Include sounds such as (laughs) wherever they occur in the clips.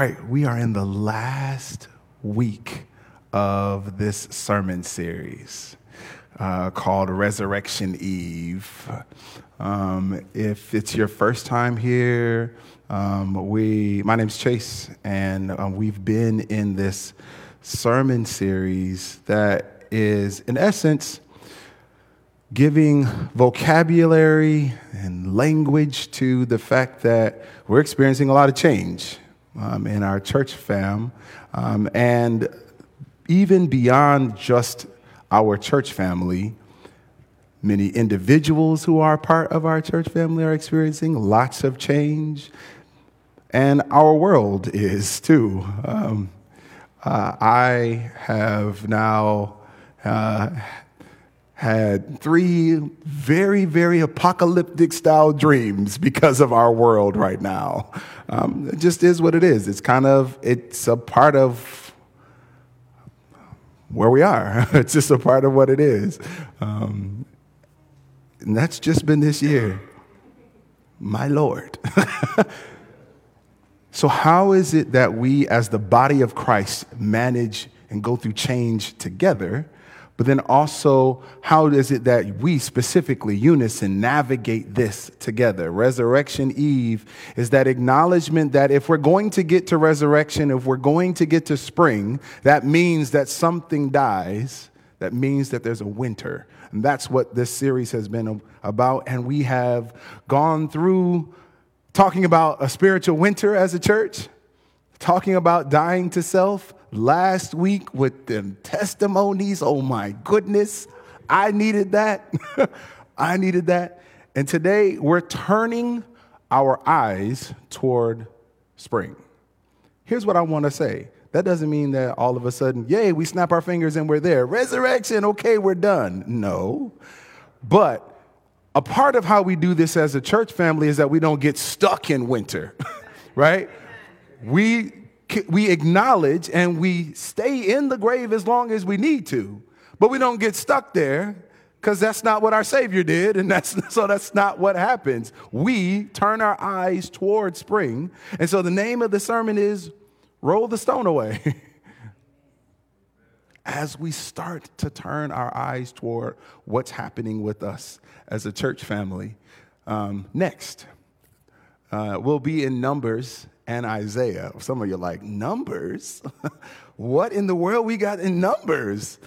right, we are in the last week of this sermon series uh, called Resurrection Eve. Um, if it's your first time here, um, we, my name's Chase, and uh, we've been in this sermon series that is, in essence, giving vocabulary and language to the fact that we're experiencing a lot of change um, in our church fam. Um, and even beyond just our church family, many individuals who are part of our church family are experiencing lots of change. And our world (laughs) is too. Um, uh, I have now uh, had three very, very apocalyptic style dreams because of our world right now. Um, it just is what it is. It's kind of, it's a part of where we are. (laughs) it's just a part of what it is. Um, and that's just been this year. My Lord. (laughs) so, how is it that we, as the body of Christ, manage and go through change together? But then also, how is it that we specifically, unison, navigate this together? Resurrection Eve is that acknowledgement that if we're going to get to resurrection, if we're going to get to spring, that means that something dies. That means that there's a winter. And that's what this series has been about. And we have gone through talking about a spiritual winter as a church, talking about dying to self last week with them testimonies. Oh my goodness, I needed that. (laughs) I needed that. And today we're turning our eyes toward spring. Here's what I want to say. That doesn't mean that all of a sudden, yay, we snap our fingers and we're there. Resurrection, okay, we're done. No. But a part of how we do this as a church family is that we don't get stuck in winter, (laughs) right? We we acknowledge and we stay in the grave as long as we need to, but we don't get stuck there because that's not what our Savior did, and that's (laughs) so that's not what happens. We turn our eyes toward spring, and so the name of the sermon is "Roll the Stone Away." (laughs) as we start to turn our eyes toward what's happening with us as a church family. Um, next, uh, we'll be in Numbers and Isaiah. Some of you are like, Numbers? (laughs) what in the world we got in Numbers?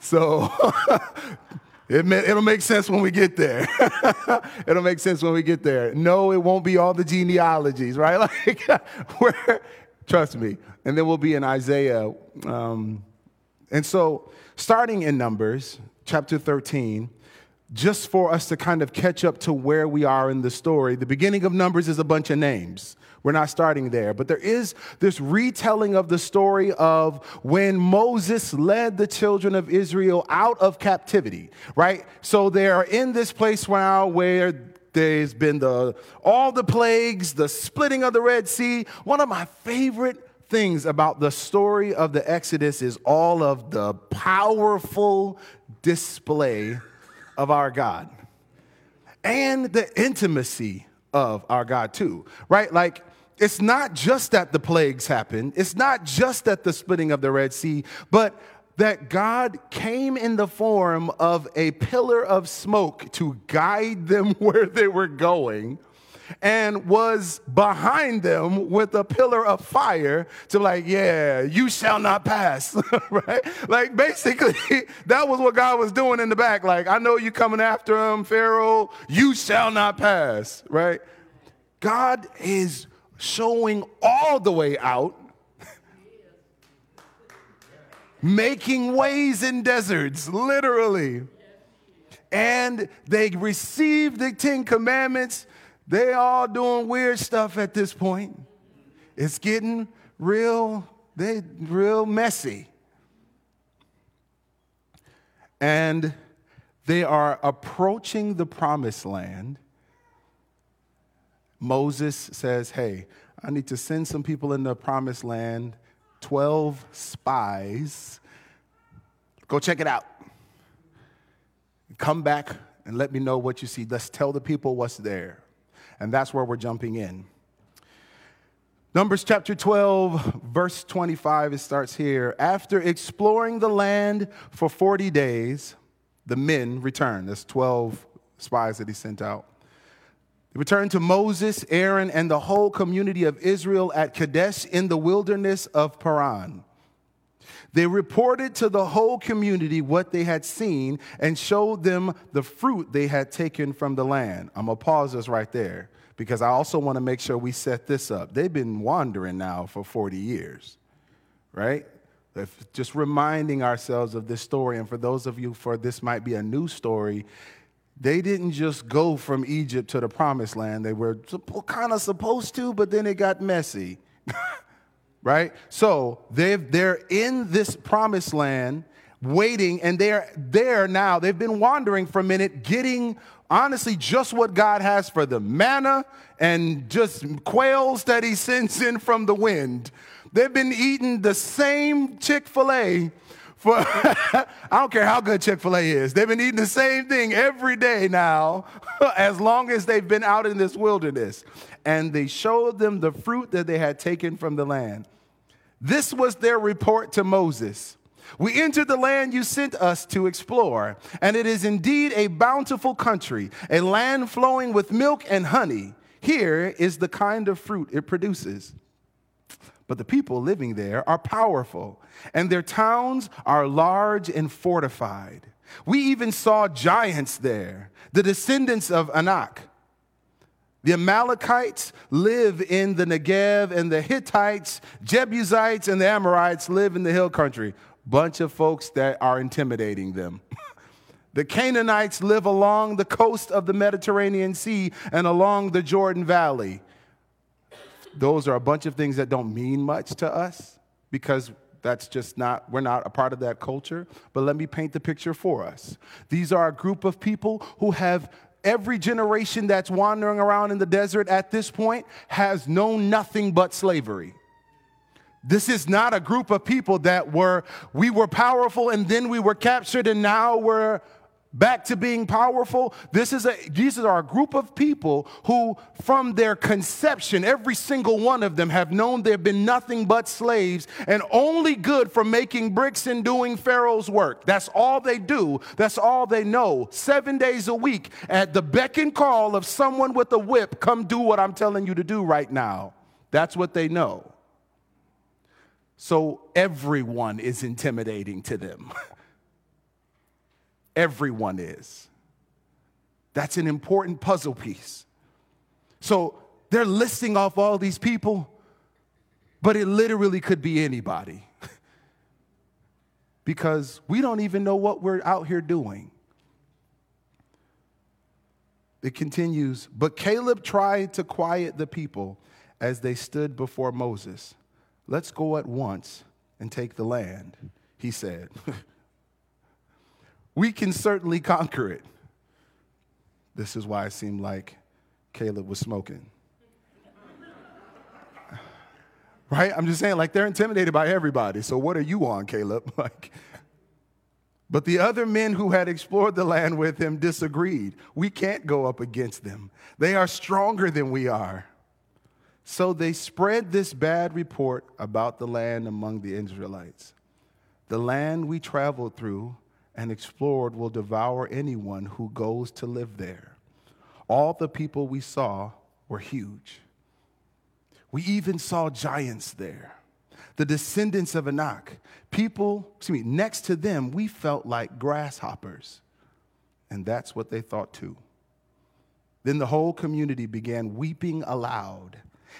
So (laughs) it will make sense when we get there. (laughs) it'll make sense when we get there. No, it won't be all the genealogies, right? Like, where, trust me. And then we'll be in Isaiah. Um, and so, starting in Numbers, chapter 13, just for us to kind of catch up to where we are in the story, the beginning of Numbers is a bunch of names. We're not starting there. But there is this retelling of the story of when Moses led the children of Israel out of captivity, right? So they are in this place now where there's been the all the plagues, the splitting of the Red Sea. One of my favorite things about the story of the Exodus is all of the powerful display of our God and the intimacy of our God, too, right? Like, it's not just that the plagues happened, it's not just that the splitting of the Red Sea, but that God came in the form of a pillar of smoke to guide them (laughs) where they were going and was behind them with a pillar of fire to like, yeah, you shall not pass, (laughs) right? Like basically, (laughs) that was what God was doing in the back. Like, I know you coming after him, Pharaoh, you shall not pass, right? God is showing all the way out, making ways in deserts, literally. And they received the Ten Commandments. They all doing weird stuff at this point. It's getting real, they real messy. And they are approaching the promised land Moses says, Hey, I need to send some people in the promised land, 12 spies. Go check it out. Come back and let me know what you see. Let's tell the people what's there. And that's where we're jumping in. Numbers chapter 12, verse 25, it starts here. After exploring the land for 40 days, the men returned. That's 12 spies that he sent out. They returned to Moses, Aaron, and the whole community of Israel at Kadesh in the wilderness of Paran. They reported to the whole community what they had seen and showed them the fruit they had taken from the land. I'm going to pause this right there because I also want to make sure we set this up. They've been wandering now for 40 years, right? If just reminding ourselves of this story, and for those of you for this might be a new story, they didn't just go from Egypt to the promised land. They were kind of supposed to, but then it got messy. (laughs) right? So they've, they're in this promised land waiting, and they're there now. They've been wandering for a minute, getting honestly just what God has for them manna and just quails that He sends in from the wind. They've been eating the same Chick fil A for (laughs) I don't care how good Chick fil A is. They've been eating the same thing every day now, (laughs) as long as they've been out in this wilderness. And they showed them the fruit that they had taken from the land. This was their report to Moses. We entered the land you sent us to explore, and it is indeed a bountiful country, a land flowing with milk and honey. Here is the kind of fruit it produces. But the people living there are powerful, and their towns are large and fortified. We even saw giants there, the descendants of Anak. The Amalekites live in the Negev, and the Hittites, Jebusites, and the Amorites live in the hill country. Bunch of folks that are intimidating them. (laughs) the Canaanites live along the coast of the Mediterranean Sea and along the Jordan Valley those are a bunch of things that don't mean much to us because that's just not, we're not a part of that culture. But let me paint the picture for us. These are a group of people who have every generation that's wandering around in the desert at this point has known nothing but slavery. This is not a group of people that were, we were powerful and then we were captured and now we're back to being powerful. This is a, these are a group of people who, from their conception, every single one of them have known they've been nothing but slaves and only good for making bricks and doing Pharaoh's work. That's all they do. That's all they know. Seven days a week, at the beck and call of someone with a whip, come do what I'm telling you to do right now. That's what they know. So everyone is intimidating to them. (laughs) Everyone is. That's an important puzzle piece. So they're listing off all these people, but it literally could be anybody. (laughs) because we don't even know what we're out here doing. It continues, but Caleb tried to quiet the people as they stood before Moses. Let's go at once and take the land, he said. (laughs) we can certainly conquer it. This is why it seemed like Caleb was smoking. right? I'm just saying, like, they're intimidated by everybody. So, what are you on, Caleb? (laughs) like, but the other men who had explored the land with him disagreed. We can't go up against them, they are stronger than we are. So they spread this bad report about the land among the Israelites. The land we traveled through and explored will devour anyone who goes to live there. All the people we saw were huge. We even saw giants there, the descendants of Anak. People, excuse me, next to them, we felt like grasshoppers. And that's what they thought too. Then the whole community began weeping aloud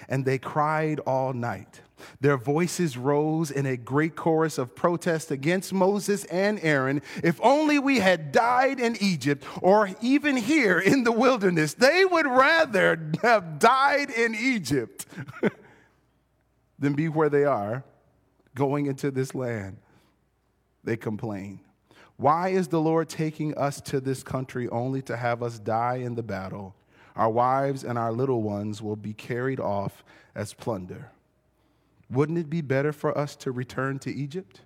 and they cried all night. Their voices rose in a great chorus of protest against Moses and Aaron. If only we had died in Egypt or even here in the wilderness. They would rather have died in Egypt (laughs) than be where they are going into this land. They complain. Why is the Lord taking us to this country only to have us die in the battle? Our wives and our little ones will be carried off as plunder. Wouldn't it be better for us to return to Egypt?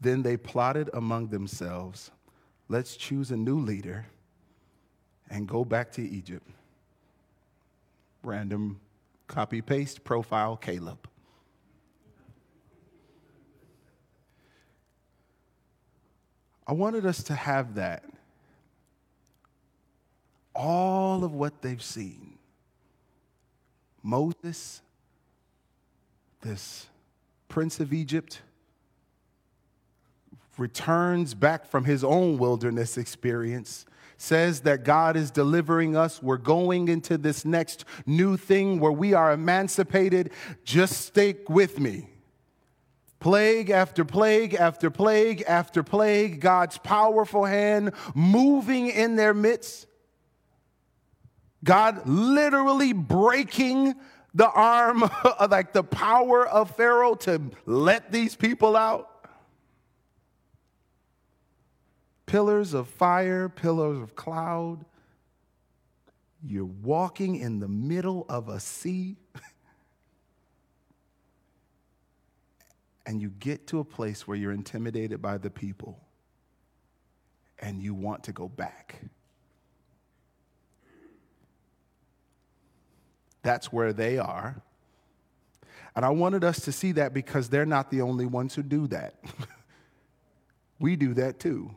Then they plotted among themselves let's choose a new leader and go back to Egypt. Random copy paste profile Caleb. I wanted us to have that. All of what they've seen. Moses, this prince of Egypt, returns back from his own wilderness experience, says that God is delivering us. We're going into this next new thing where we are emancipated. Just stick with me. Plague after plague after plague after plague, God's powerful hand moving in their midst. God literally breaking the arm, (laughs) like the power of Pharaoh to let these people out. Pillars of fire, pillars of cloud. You're walking in the middle of a sea. And you get to a place where you're intimidated by the people and you want to go back. That's where they are. And I wanted us to see that because they're not the only ones who do that. (laughs) we do that too.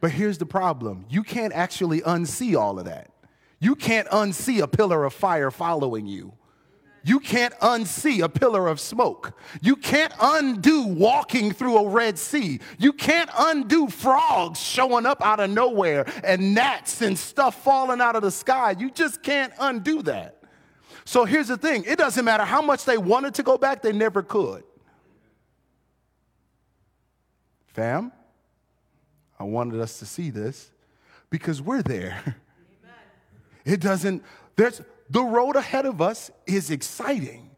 But here's the problem you can't actually unsee all of that. You can't unsee a pillar of fire following you. You can't unsee a pillar of smoke. You can't undo walking through a Red Sea. You can't undo frogs showing up out of nowhere and gnats and stuff falling out of the sky. You just can't undo that. So here's the thing it doesn't matter how much they wanted to go back, they never could. Fam, I wanted us to see this because we're there. (laughs) It doesn't, there's, the road ahead of us is exciting,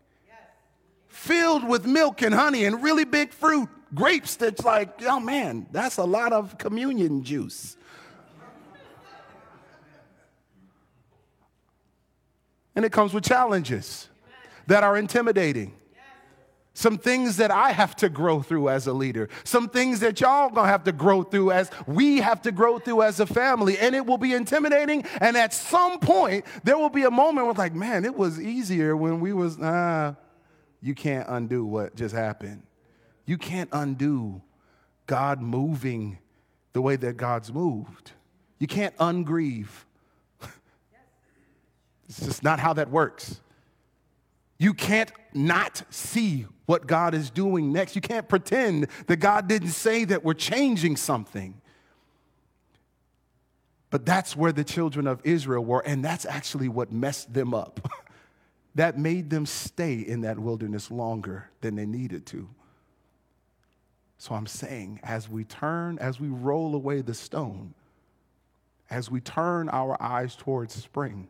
filled with milk and honey and really big fruit, grapes that's like, oh man, that's a lot of communion juice. And it comes with challenges that are intimidating some things that I have to grow through as a leader, some things that y'all gonna have to grow through as we have to grow through as a family, and it will be intimidating. And at some point, there will be a moment where, like, man, it was easier when we was, ah, you can't undo what just happened. You can't undo God moving the way that God's moved. You can't ungrieve. (laughs) it's just not how that works. You can't not see what God is doing next. You can't pretend that God didn't say that we're changing something. But that's where the children of Israel were, and that's actually what messed them up. (laughs) that made them stay in that wilderness longer than they needed to. So I'm saying, as we turn, as we roll away the stone, as we turn our eyes towards spring,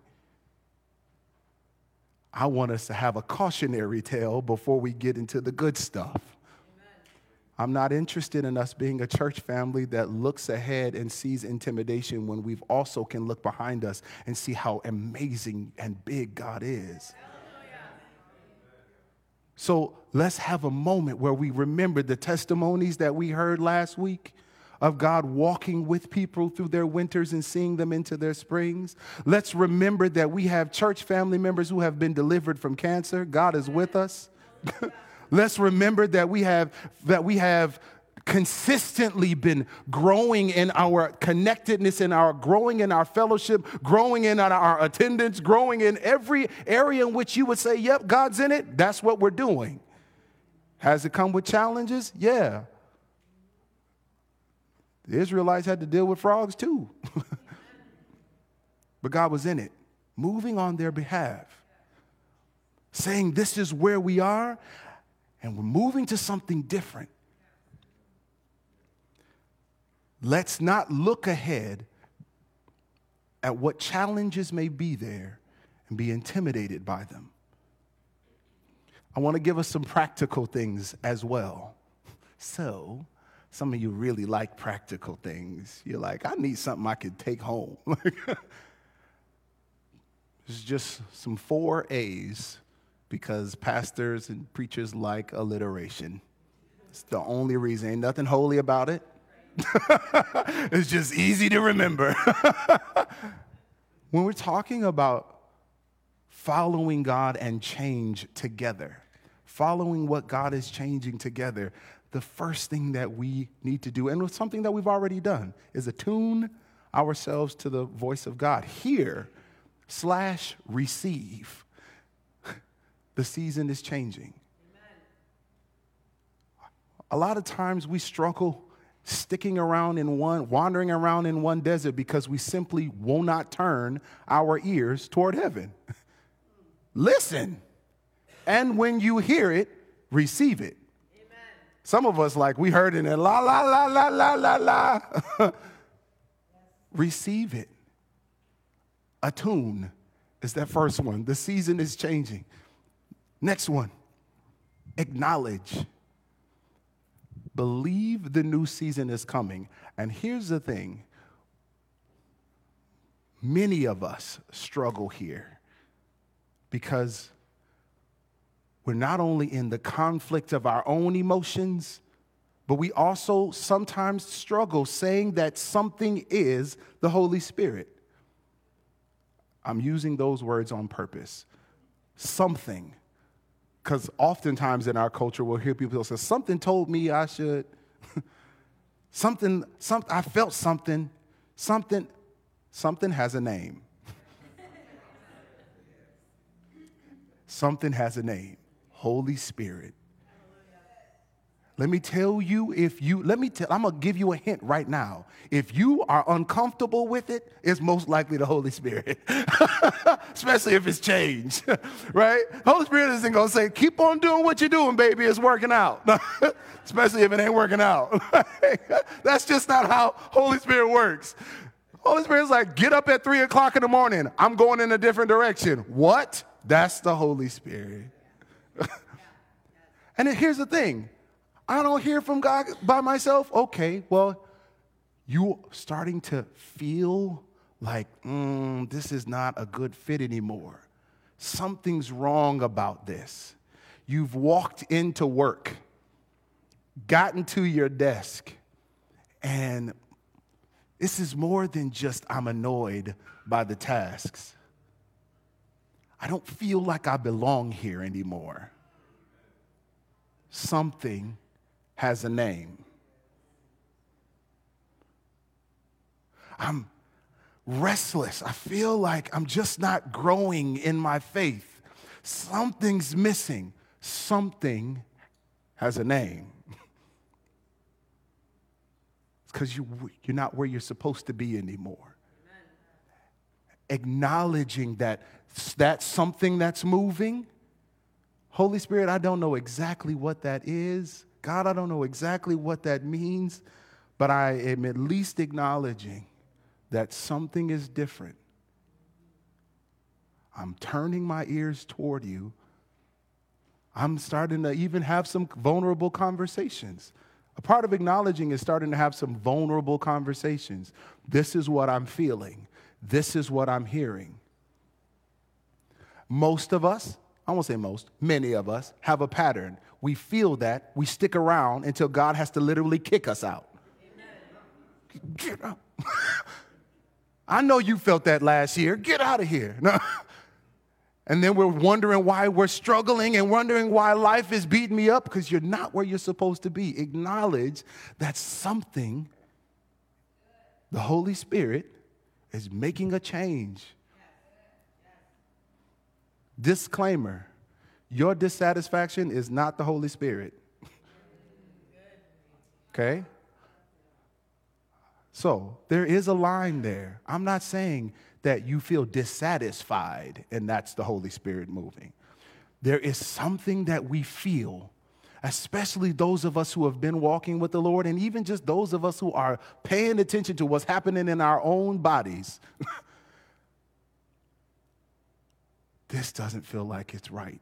I want us to have a cautionary tale before we get into the good stuff. I'm not interested in us being a church family that looks ahead and sees intimidation when we've also can look behind us and see how amazing and big God is. So let's have a moment where we remember the testimonies that we heard last week of God walking with people through their winters and seeing them into their springs. Let's remember that we have church family members who have been delivered from cancer. God is with us. (laughs) Let's remember that we have that we have consistently been growing in our connectedness in our growing in our fellowship, growing in our attendance, growing in every area in which you would say, "Yep, God's in it." That's what we're doing. Has it come with challenges? Yeah. The Israelites had to deal with frogs too. (laughs) but God was in it, moving on their behalf, saying, This is where we are, and we're moving to something different. Let's not look ahead at what challenges may be there and be intimidated by them. I want to give us some practical things as well. So, some of you really like practical things. You're like, I need something I could take home. (laughs) it's just some four A's because pastors and preachers like alliteration. It's the only reason. Ain't nothing holy about it. (laughs) it's just easy to remember. (laughs) when we're talking about following God and change together, following what God is changing together, the first thing that we need to do, and it's something that we've already done, is attune ourselves to the voice of God. Hear slash receive. (laughs) The season is changing. Amen. A lot of times we struggle sticking around in one, wandering around in one desert because we simply will not turn our ears toward heaven. (laughs) Listen. And when you hear it, receive it. Some of us, like we heard in it la, la, la, la, la, la, la. (laughs) receive it. Attune is that first one. The season is changing. Next one, acknowledge believe the new season is coming. And here's the thing many of us struggle here because we're not only in the conflict of our own emotions, but we also sometimes struggle saying that something is the Holy Spirit. I'm using those words on purpose. Something because oftentimes in our culture, we'll hear people say, Something told me I should. (laughs) something, some, I felt something. Something, something has a name. (laughs) something has a name Holy Spirit. Let me tell you if you, let me tell, I'm gonna give you a hint right now. If you are uncomfortable with it, it's most likely the Holy Spirit, (laughs) especially if it's changed, (laughs) right? Holy Spirit isn't gonna say, keep on doing what you're doing, baby, it's working out, (laughs) especially if it ain't working out. That's just not how Holy Spirit works. Holy Spirit's like, get up at three o'clock in the morning, I'm going in a different direction. What? That's the Holy Spirit. (laughs) and here's the thing I don't hear from God by myself. Okay, well, you starting to feel like, mm, this is not a good fit anymore. Something's wrong about this. You've walked into work, gotten to your desk, and this is more than just I'm annoyed by the tasks. I don't feel like I belong here anymore. Something has a name. I'm restless. I feel like I'm just not growing in my faith. Something's missing. Something has a name. It's because you, you're not where you're supposed to be anymore. Amen. Acknowledging that that's something that's moving. Holy Spirit, I don't know exactly what that is. God, I don't know exactly what that means, but I am at least acknowledging that something is different. I'm turning my ears toward you. I'm starting to even have some vulnerable conversations. A part of acknowledging is starting to have some vulnerable conversations. This is what I'm feeling. This is what I'm hearing. Most of us, I won't say most, many of us have a pattern. We feel that, we stick around until God has to literally kick us out. Get up. (laughs) I know you felt that last year. Get out of here. No. (laughs) And then we're wondering why we're struggling and wondering why life is beating me up because you're not where you're supposed to be. Acknowledge that something, the Holy Spirit, is making a change. Disclaimer your dissatisfaction is not the Holy Spirit. okay? So there is a line there. I'm not saying that you feel dissatisfied and that's the Holy Spirit moving. There is something that we feel, especially those of us who have been walking with the Lord, and even just those of us who are paying attention to what's happening in our own bodies. (laughs) this doesn't feel like it's right.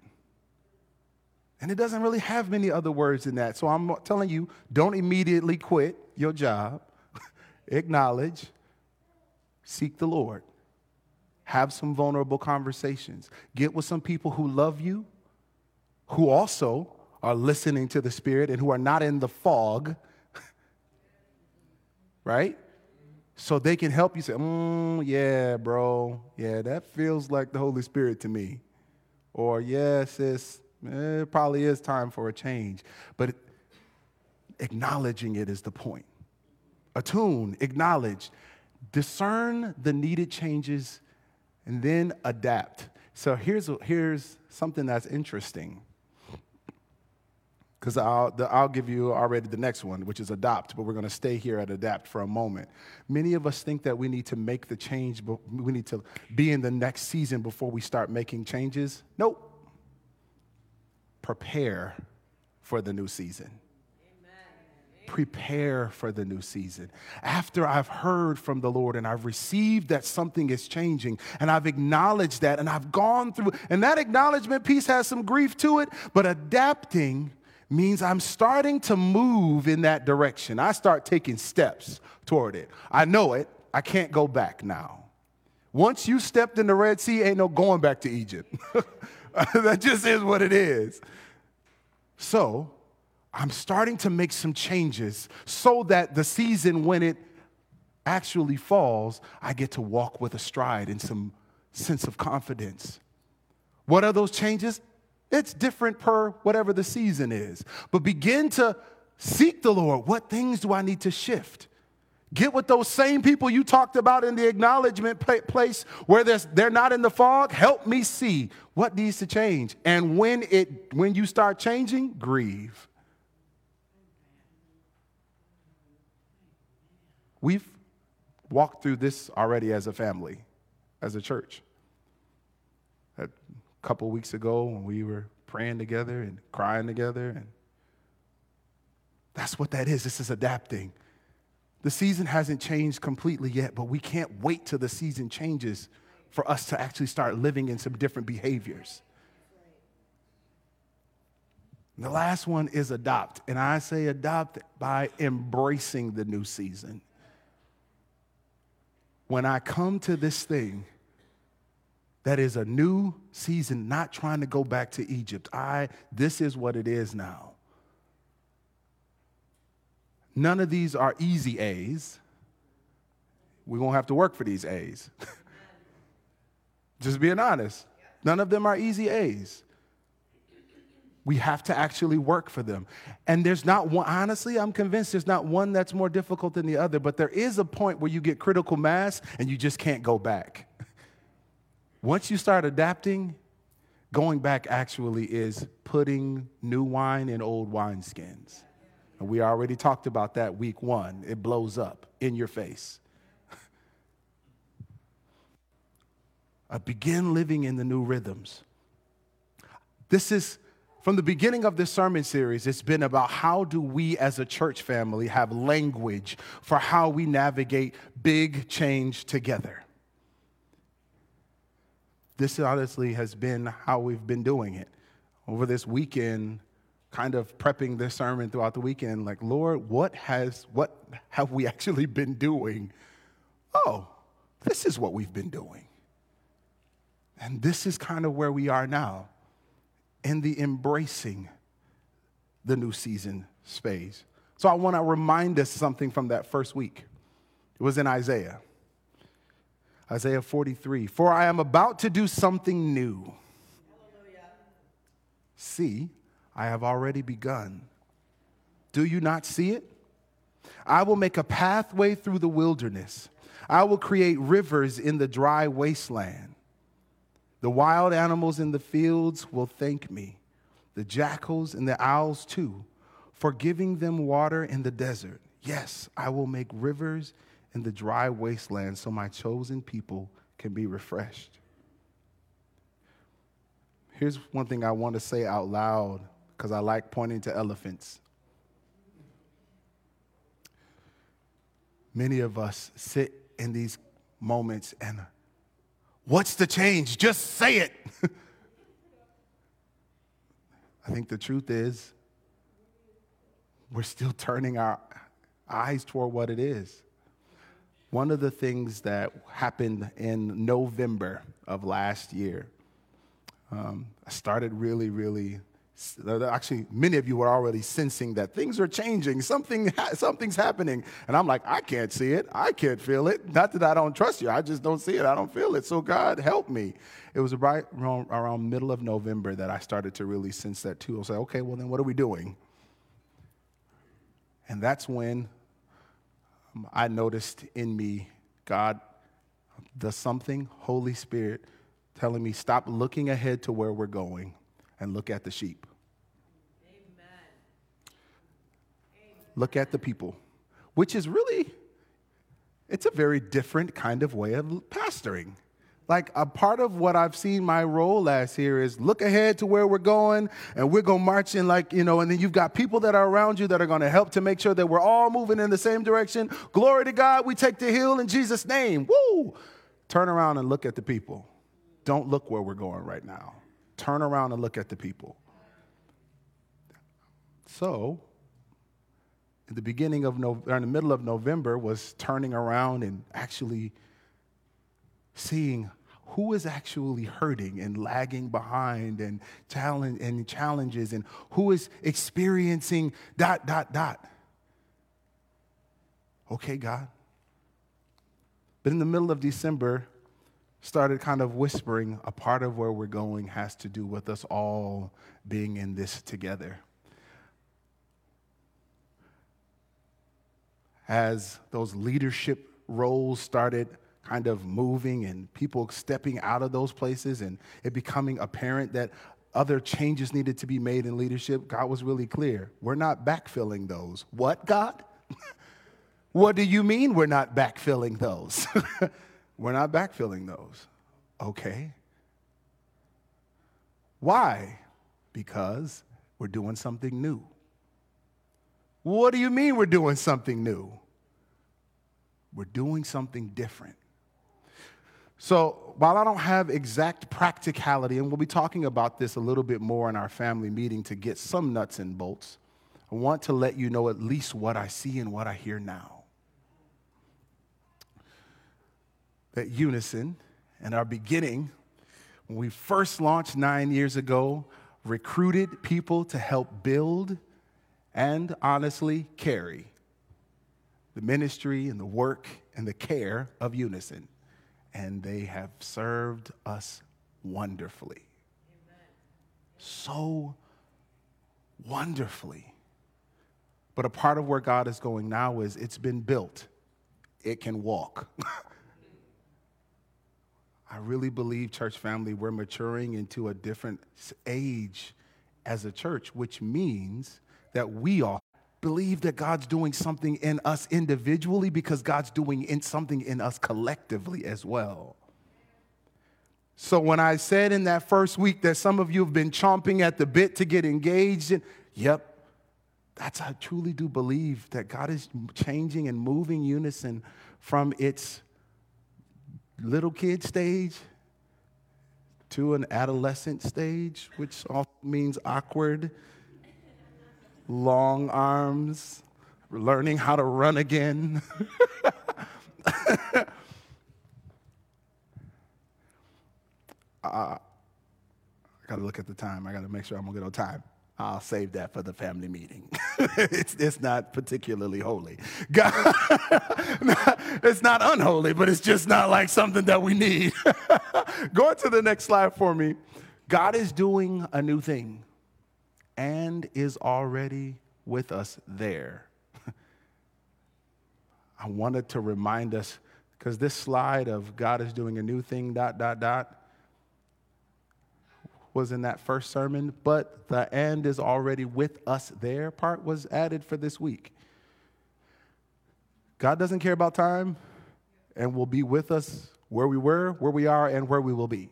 And it doesn't really have many other words than that. So I'm telling you, don't immediately quit your job. (laughs) Acknowledge, seek the Lord. Have some vulnerable conversations. Get with some people who love you, who also are listening to the Spirit and who are not in the fog. (laughs) right? So they can help you say, mm, yeah, bro, yeah, that feels like the Holy Spirit to me. Or, yes, sis, it probably is time for a change. But acknowledging it is the point. Attune, acknowledge, discern the needed changes, and then adapt. So here's, here's something that's interesting because I'll, I'll give you already the next one, which is adopt, but we're going to stay here at adapt for a moment. Many of us think that we need to make the change, but we need to be in the next season before we start making changes. Nope. Prepare for the new season. Prepare for the new season. After I've heard from the Lord and I've received that something is changing and I've acknowledged that and I've gone through, and that acknowledgement piece has some grief to it, but adapting means I'm starting to move in that direction. I start taking steps toward it. I know it. I can't go back now. Once you stepped in the Red Sea, ain't no going back to Egypt. (laughs) that just is what it is. So, I'm starting to make some changes so that the season when it actually falls, I get to walk with a stride and some sense of confidence. What are those changes? It's different per whatever the season is. But begin to seek the Lord. What things do I need to shift? Get with those same people you talked about in the acknowledgement place where they're not in the fog. Help me see what needs to change. And when, it, when you start changing, grieve. We've walked through this already as a family, as a church couple weeks ago when we were praying together and crying together. And that's what that is. This is adapting. The season hasn't changed completely yet, but we can't wait till the season changes for us to actually start living in some different behaviors. The last one is adopt. And I say adopt by embracing the new season. When I come to this thing, that is a new season, not trying to go back to Egypt. I, this is what it is now. None of these are easy A's. We're to have to work for these A's. (laughs) Just being honest. None of them are easy A's. We have to actually work for them. And there's not one, honestly, I'm convinced there's not one that's more difficult than the other, but there is a point where you get critical mass and you just can't go back. Once you start adapting, going back actually is putting new wine in old wineskins. And we already talked about that week one. It blows up in your face. (laughs) I begin living in the new rhythms. This is from the beginning of this sermon series, it's been about how do we as a church family have language for how we navigate big change together. This honestly has been how we've been doing it. Over this weekend, kind of prepping this sermon throughout the weekend, like, Lord, what has what have we actually (laughs) been doing? Oh, this is what we've been doing. And this is kind of where we are now in the embracing the new season space. So I want to remind us something from that first week. It was in Isaiah. Isaiah 43 For I am about to do something new. Hallelujah. See, I have already begun. Do you not see it? I will make a pathway through the wilderness. I will create rivers in the dry wasteland. The wild animals in the fields will thank me, the jackals and the owls too, for giving them water in the desert. Yes, I will make rivers in the dry wasteland so my chosen people can be refreshed. Here's one thing I want to say out loud because I like pointing to elephants. Many of us sit in these moments and, what's the change? Just say it. (laughs) I think the truth is, we're still turning our eyes toward what it is. One of the things that happened in November of last year, um, I started really, really Actually, many of you were already sensing that things are changing. Something, something's happening. And I'm like, I can't see it. I can't feel it. Not that I don't trust you. I just don't see it. I don't feel it. So God, help me. It was right around, around middle of November that I started to really sense that too. I was like, okay, well then what are we doing? And that's when um, I noticed in me, God does something, Holy Spirit, telling me, stop looking ahead to where we're going and look at the sheep. Amen. Look at the people, which is really, it's a very different kind of way of pastoring. Like a part of what I've seen my role last year is look ahead to where we're going and we're going to march in like, you know, and then you've got people that are around you that are going to help to make sure that we're all moving in the same direction. Glory to God, we take the hill in Jesus' name. Woo! Turn around and look at the people. Don't look where we're going right now. Turn around and look at the people. So, in the beginning of November, in the middle of November, was turning around and actually seeing who is actually hurting and lagging behind and, challenge, and challenges and who is experiencing dot, dot, dot. Okay, God. But in the middle of December, started kind of whispering a part of where we're going has to do with us all being in this together. As those leadership roles started kind of moving and people stepping out of those places and it becoming apparent that other changes needed to be made in leadership, God was really clear. We're not backfilling those. What, God? (laughs) what do you mean we're not backfilling those? (laughs) we're not backfilling those. Okay. Why? Because we're doing something new. What do you mean we're doing something new? We're doing something different. So, while I don't have exact practicality, and we'll be talking about this a little bit more in our family meeting to get some nuts and bolts, I want to let you know at least what I see and what I hear now. That unison and our beginning, when we first launched nine years ago, recruited people to help build and honestly carry the ministry and the work and the care of Unison and they have served us wonderfully. Amen. So wonderfully. But a part of where God is going now is it's been built, it can walk. (laughs) I really believe, church family, we're maturing into a different age as a church, which means that we all believe that God's doing something in us individually because God's doing in something in us collectively as well. So when I said in that first week that some of you have been chomping at the bit to get engaged, in, yep, that's I truly do believe that God is changing and moving unison from its little kid stage to an adolescent stage, which also means awkward long arms, learning how to run again. uh, (laughs) I got to look at the time. I got to make sure I'm to get on time. I'll save that for the family meeting. (laughs) it's, it's not particularly holy. (laughs) God, it's not unholy, but it's just not like something that we need. Go to the next slide for me. God is doing a new thing and is already with us there. (laughs) I wanted to remind us because this slide of God is doing a new thing, dot, dot, dot, was in that first sermon, but the and is already with us there part was added for this week. God doesn't care about time and will be with us where we were, where we are, and where we will be.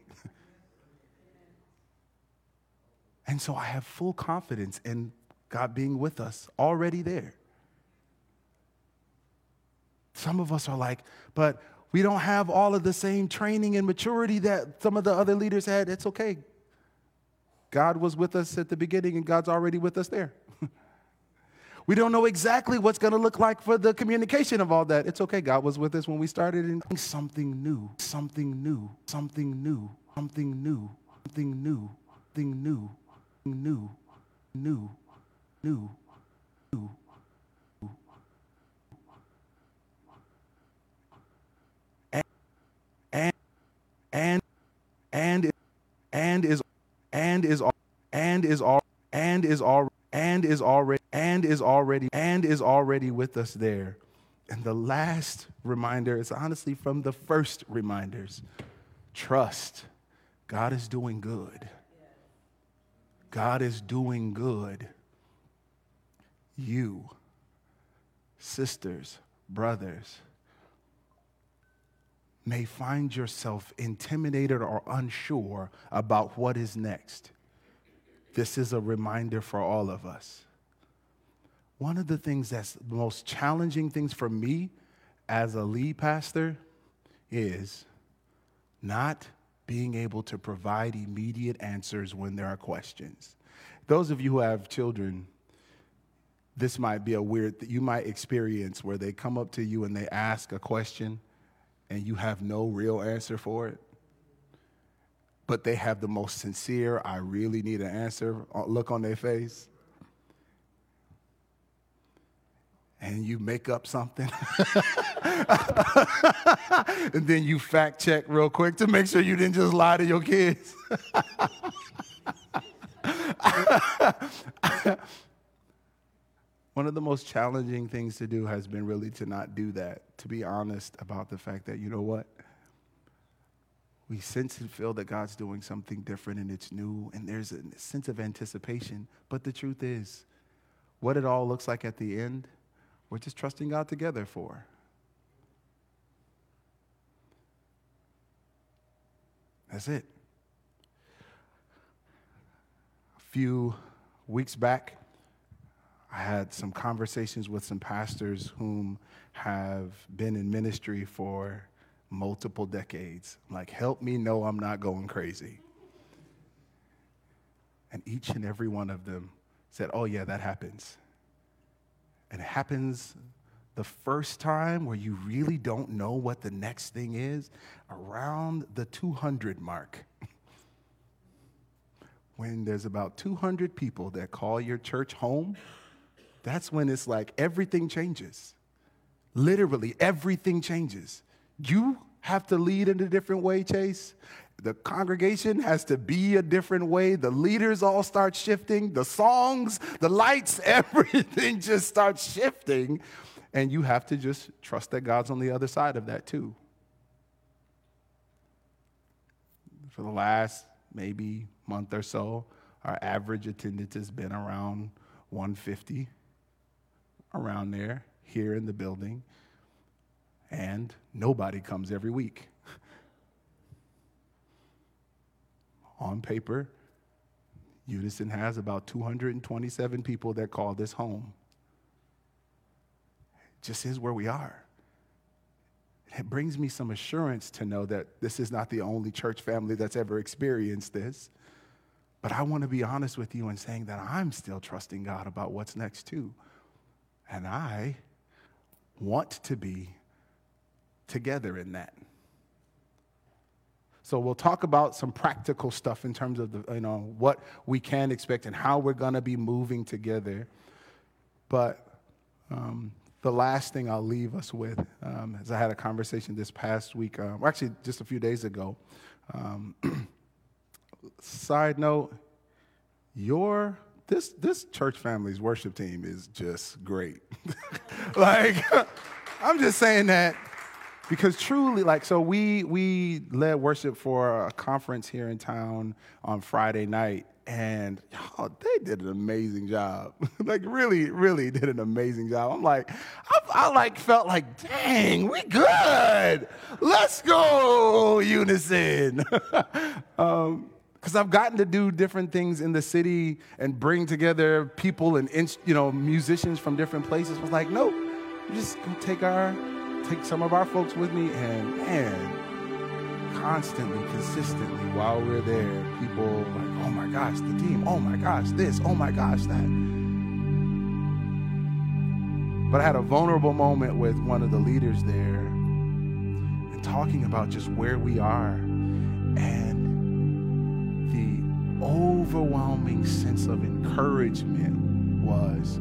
And so I have full confidence in God being with us already there. Some of us are like, but we don't have all of the same training and maturity that some of the other leaders had. It's okay. God was with us at the beginning, and God's already with us there. (laughs) we don't know exactly what's going to look like for the communication of all that. It's okay. God was with us when we started in something new, something new, something new, something new, something new, something new new, new, new, new. And and and and is and is and is all and is all and is already and is already and is already with us there. And the last reminder is honestly from the first reminders. Trust. God is doing good. God is doing good. You, sisters, brothers, may find yourself intimidated or unsure about what is next. This is a reminder for all of us. One of the things that's the most challenging things for me as a lead pastor is not being able to provide immediate answers when there are questions. Those of you who have children, this might be a weird that you might experience where they come up to you and they ask a question and you have no real answer for it. But they have the most sincere, I really need an answer uh, look on their face. and you make up something. (laughs) and (laughs) then you fact check real quick to make sure you didn't just lie to your kids. (laughs) One of the most challenging things to do has been really to not do that, to be honest about the fact that, you know what? We sense and feel that God's doing something different and it's new, and there's a sense of anticipation. But the truth is, what it all looks like at the end, we're just trusting God together for. That's it. A few weeks back, I had some conversations with some pastors whom have been in ministry for multiple decades. Like, help me know I'm not going crazy. And each and every one of them said, Oh, yeah, that happens. And it happens the first time where you really don't know what the next thing is around the 200 mark. (laughs) when there's about 200 people that call your church home, that's when it's like everything changes. Literally, everything changes. You have to lead in a different way, Chase. The congregation has to be a different way. The leaders all start shifting. The songs, the lights, (laughs) everything just starts shifting. And you have to just trust that God's on the other side of that too. For the last maybe month or so, our average attendance has been around 150, around there, here in the building. And nobody comes every week. (laughs) on paper, Unison has about 227 people that call this home. Just is where we are. It brings me some assurance to know that this is not the only church family that's ever experienced this. But I want to be honest with you in saying that I'm still trusting God about what's next, too. And I want to be together in that. So we'll talk about some practical stuff in terms of the, you know what we can expect and how we're going to be moving together. But um, the last thing I'll leave us with, um, as I had a conversation this past week, uh, or actually just a few days ago. Um, (clears throat) side note, your this this church family's worship team is just great. (laughs) like, (laughs) I'm just saying that because truly like so we we led worship for a conference here in town on friday night and y'all they did an amazing job. (laughs) Like really really did an amazing job. I'm like I, I like felt like dang we good. Let's go unison. (laughs) Um, because I've gotten to do different things in the city and bring together people and you know musicians from different places. I was like, nope, we're just gonna take our take some of our folks with me, and man, constantly, consistently, while we're there, people like, oh my gosh, the team, oh my gosh, this, oh my gosh, that. But I had a vulnerable moment with one of the leaders there and talking about just where we are and the overwhelming sense of encouragement was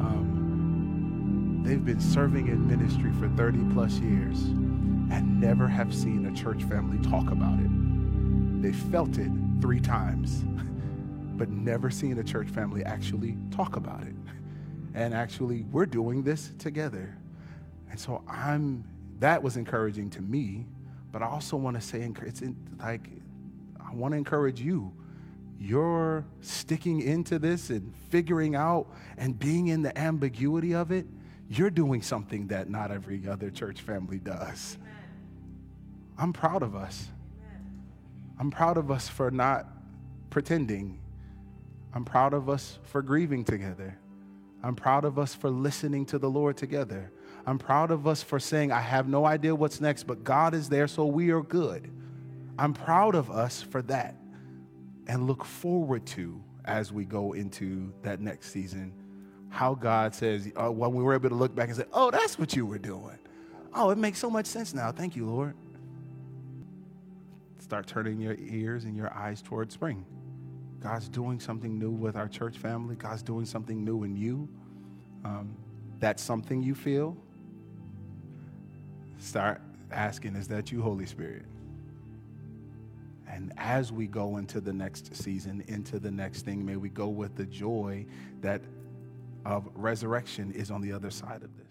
um, they've been serving in ministry for 30 plus years and never have seen a church family talk about it. They felt it three times, (laughs) but never seen a church family actually talk about it. (laughs) And actually, we're doing this together. And so I'm, that was encouraging to me, but I also want to say, it's in, like, I want to encourage you. You're sticking into this and figuring out and being in the ambiguity of it. You're doing something that not every other church family does. I'm proud of us. I'm proud of us for not pretending. I'm proud of us for grieving together. I'm proud of us for listening to the Lord together. I'm proud of us for saying, I have no idea what's next, but God is there, so we are good. I'm proud of us for that and look forward to as we go into that next season how God says, uh, when we were able to look back and say, oh, that's what you were doing. Oh, it makes so much sense now. Thank you, Lord. Start turning your ears and your eyes toward spring. God's doing something new with our church family. God's doing something new in you. Um, that's something you feel. Start asking, is that you, Holy Spirit? And as we go into the next season, into the next thing, may we go with the joy that of resurrection is on the other side of this.